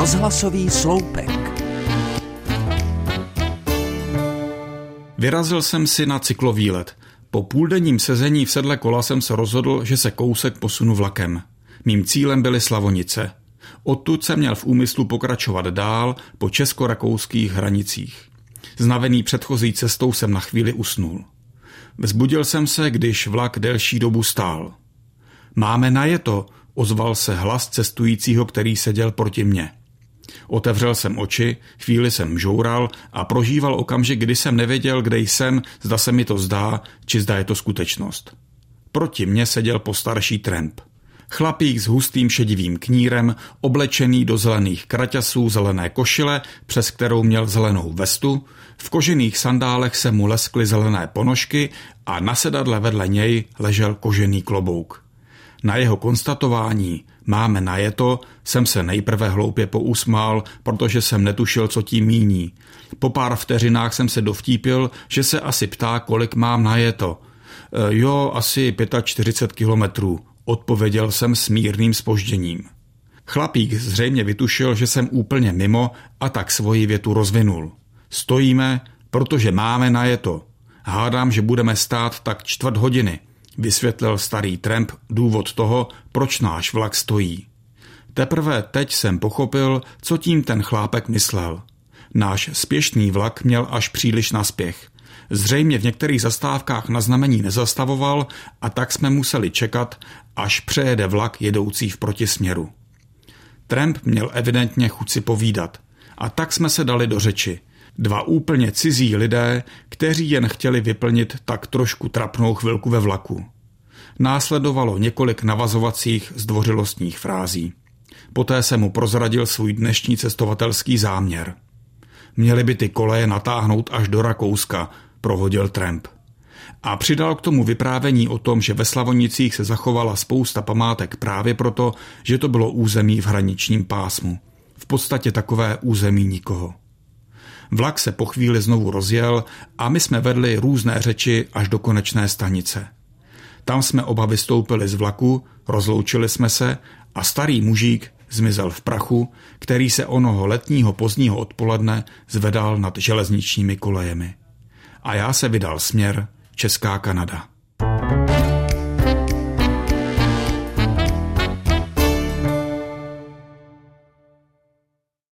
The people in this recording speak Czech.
Rozhlasový sloupek. Vyrazil jsem si na cyklovýlet. Po půldenním sezení v sedle kola jsem se rozhodl, že se kousek posunu vlakem. Mým cílem byly Slavonice. Odtud jsem měl v úmyslu pokračovat dál po česko-rakouských hranicích. Znavený předchozí cestou jsem na chvíli usnul. Vzbudil jsem se, když vlak delší dobu stál. Máme najeto, ozval se hlas cestujícího, který seděl proti mně. Otevřel jsem oči, chvíli jsem žoural a prožíval okamžik, kdy jsem nevěděl, kde jsem, zda se mi to zdá, či zda je to skutečnost. Proti mně seděl postarší tramp. Chlapík s hustým šedivým knírem, oblečený do zelených kraťasů, zelené košile, přes kterou měl zelenou vestu, v kožených sandálech se mu leskly zelené ponožky a na sedadle vedle něj ležel kožený klobouk. Na jeho konstatování máme najeto, jsem se nejprve hloupě pousmál, protože jsem netušil, co tím míní. Po pár vteřinách jsem se dovtípil, že se asi ptá, kolik mám najeto. E, jo, asi 45 kilometrů, odpověděl jsem s mírným spožděním. Chlapík zřejmě vytušil, že jsem úplně mimo a tak svoji větu rozvinul. Stojíme, protože máme najeto. Hádám, že budeme stát tak čtvrt hodiny – vysvětlil starý tramp důvod toho, proč náš vlak stojí. Teprve teď jsem pochopil, co tím ten chlápek myslel. Náš spěšný vlak měl až příliš naspěch. Zřejmě v některých zastávkách na znamení nezastavoval a tak jsme museli čekat, až přejede vlak jedoucí v protisměru. Tramp měl evidentně chuť povídat a tak jsme se dali do řeči – Dva úplně cizí lidé, kteří jen chtěli vyplnit tak trošku trapnou chvilku ve vlaku. Následovalo několik navazovacích zdvořilostních frází. Poté se mu prozradil svůj dnešní cestovatelský záměr. Měli by ty koleje natáhnout až do Rakouska, prohodil Tramp. A přidal k tomu vyprávění o tom, že ve Slavonicích se zachovala spousta památek právě proto, že to bylo území v hraničním pásmu. V podstatě takové území nikoho. Vlak se po chvíli znovu rozjel a my jsme vedli různé řeči až do konečné stanice. Tam jsme oba vystoupili z vlaku, rozloučili jsme se a starý mužík zmizel v prachu, který se onoho letního pozdního odpoledne zvedal nad železničními kolejemi. A já se vydal směr Česká Kanada.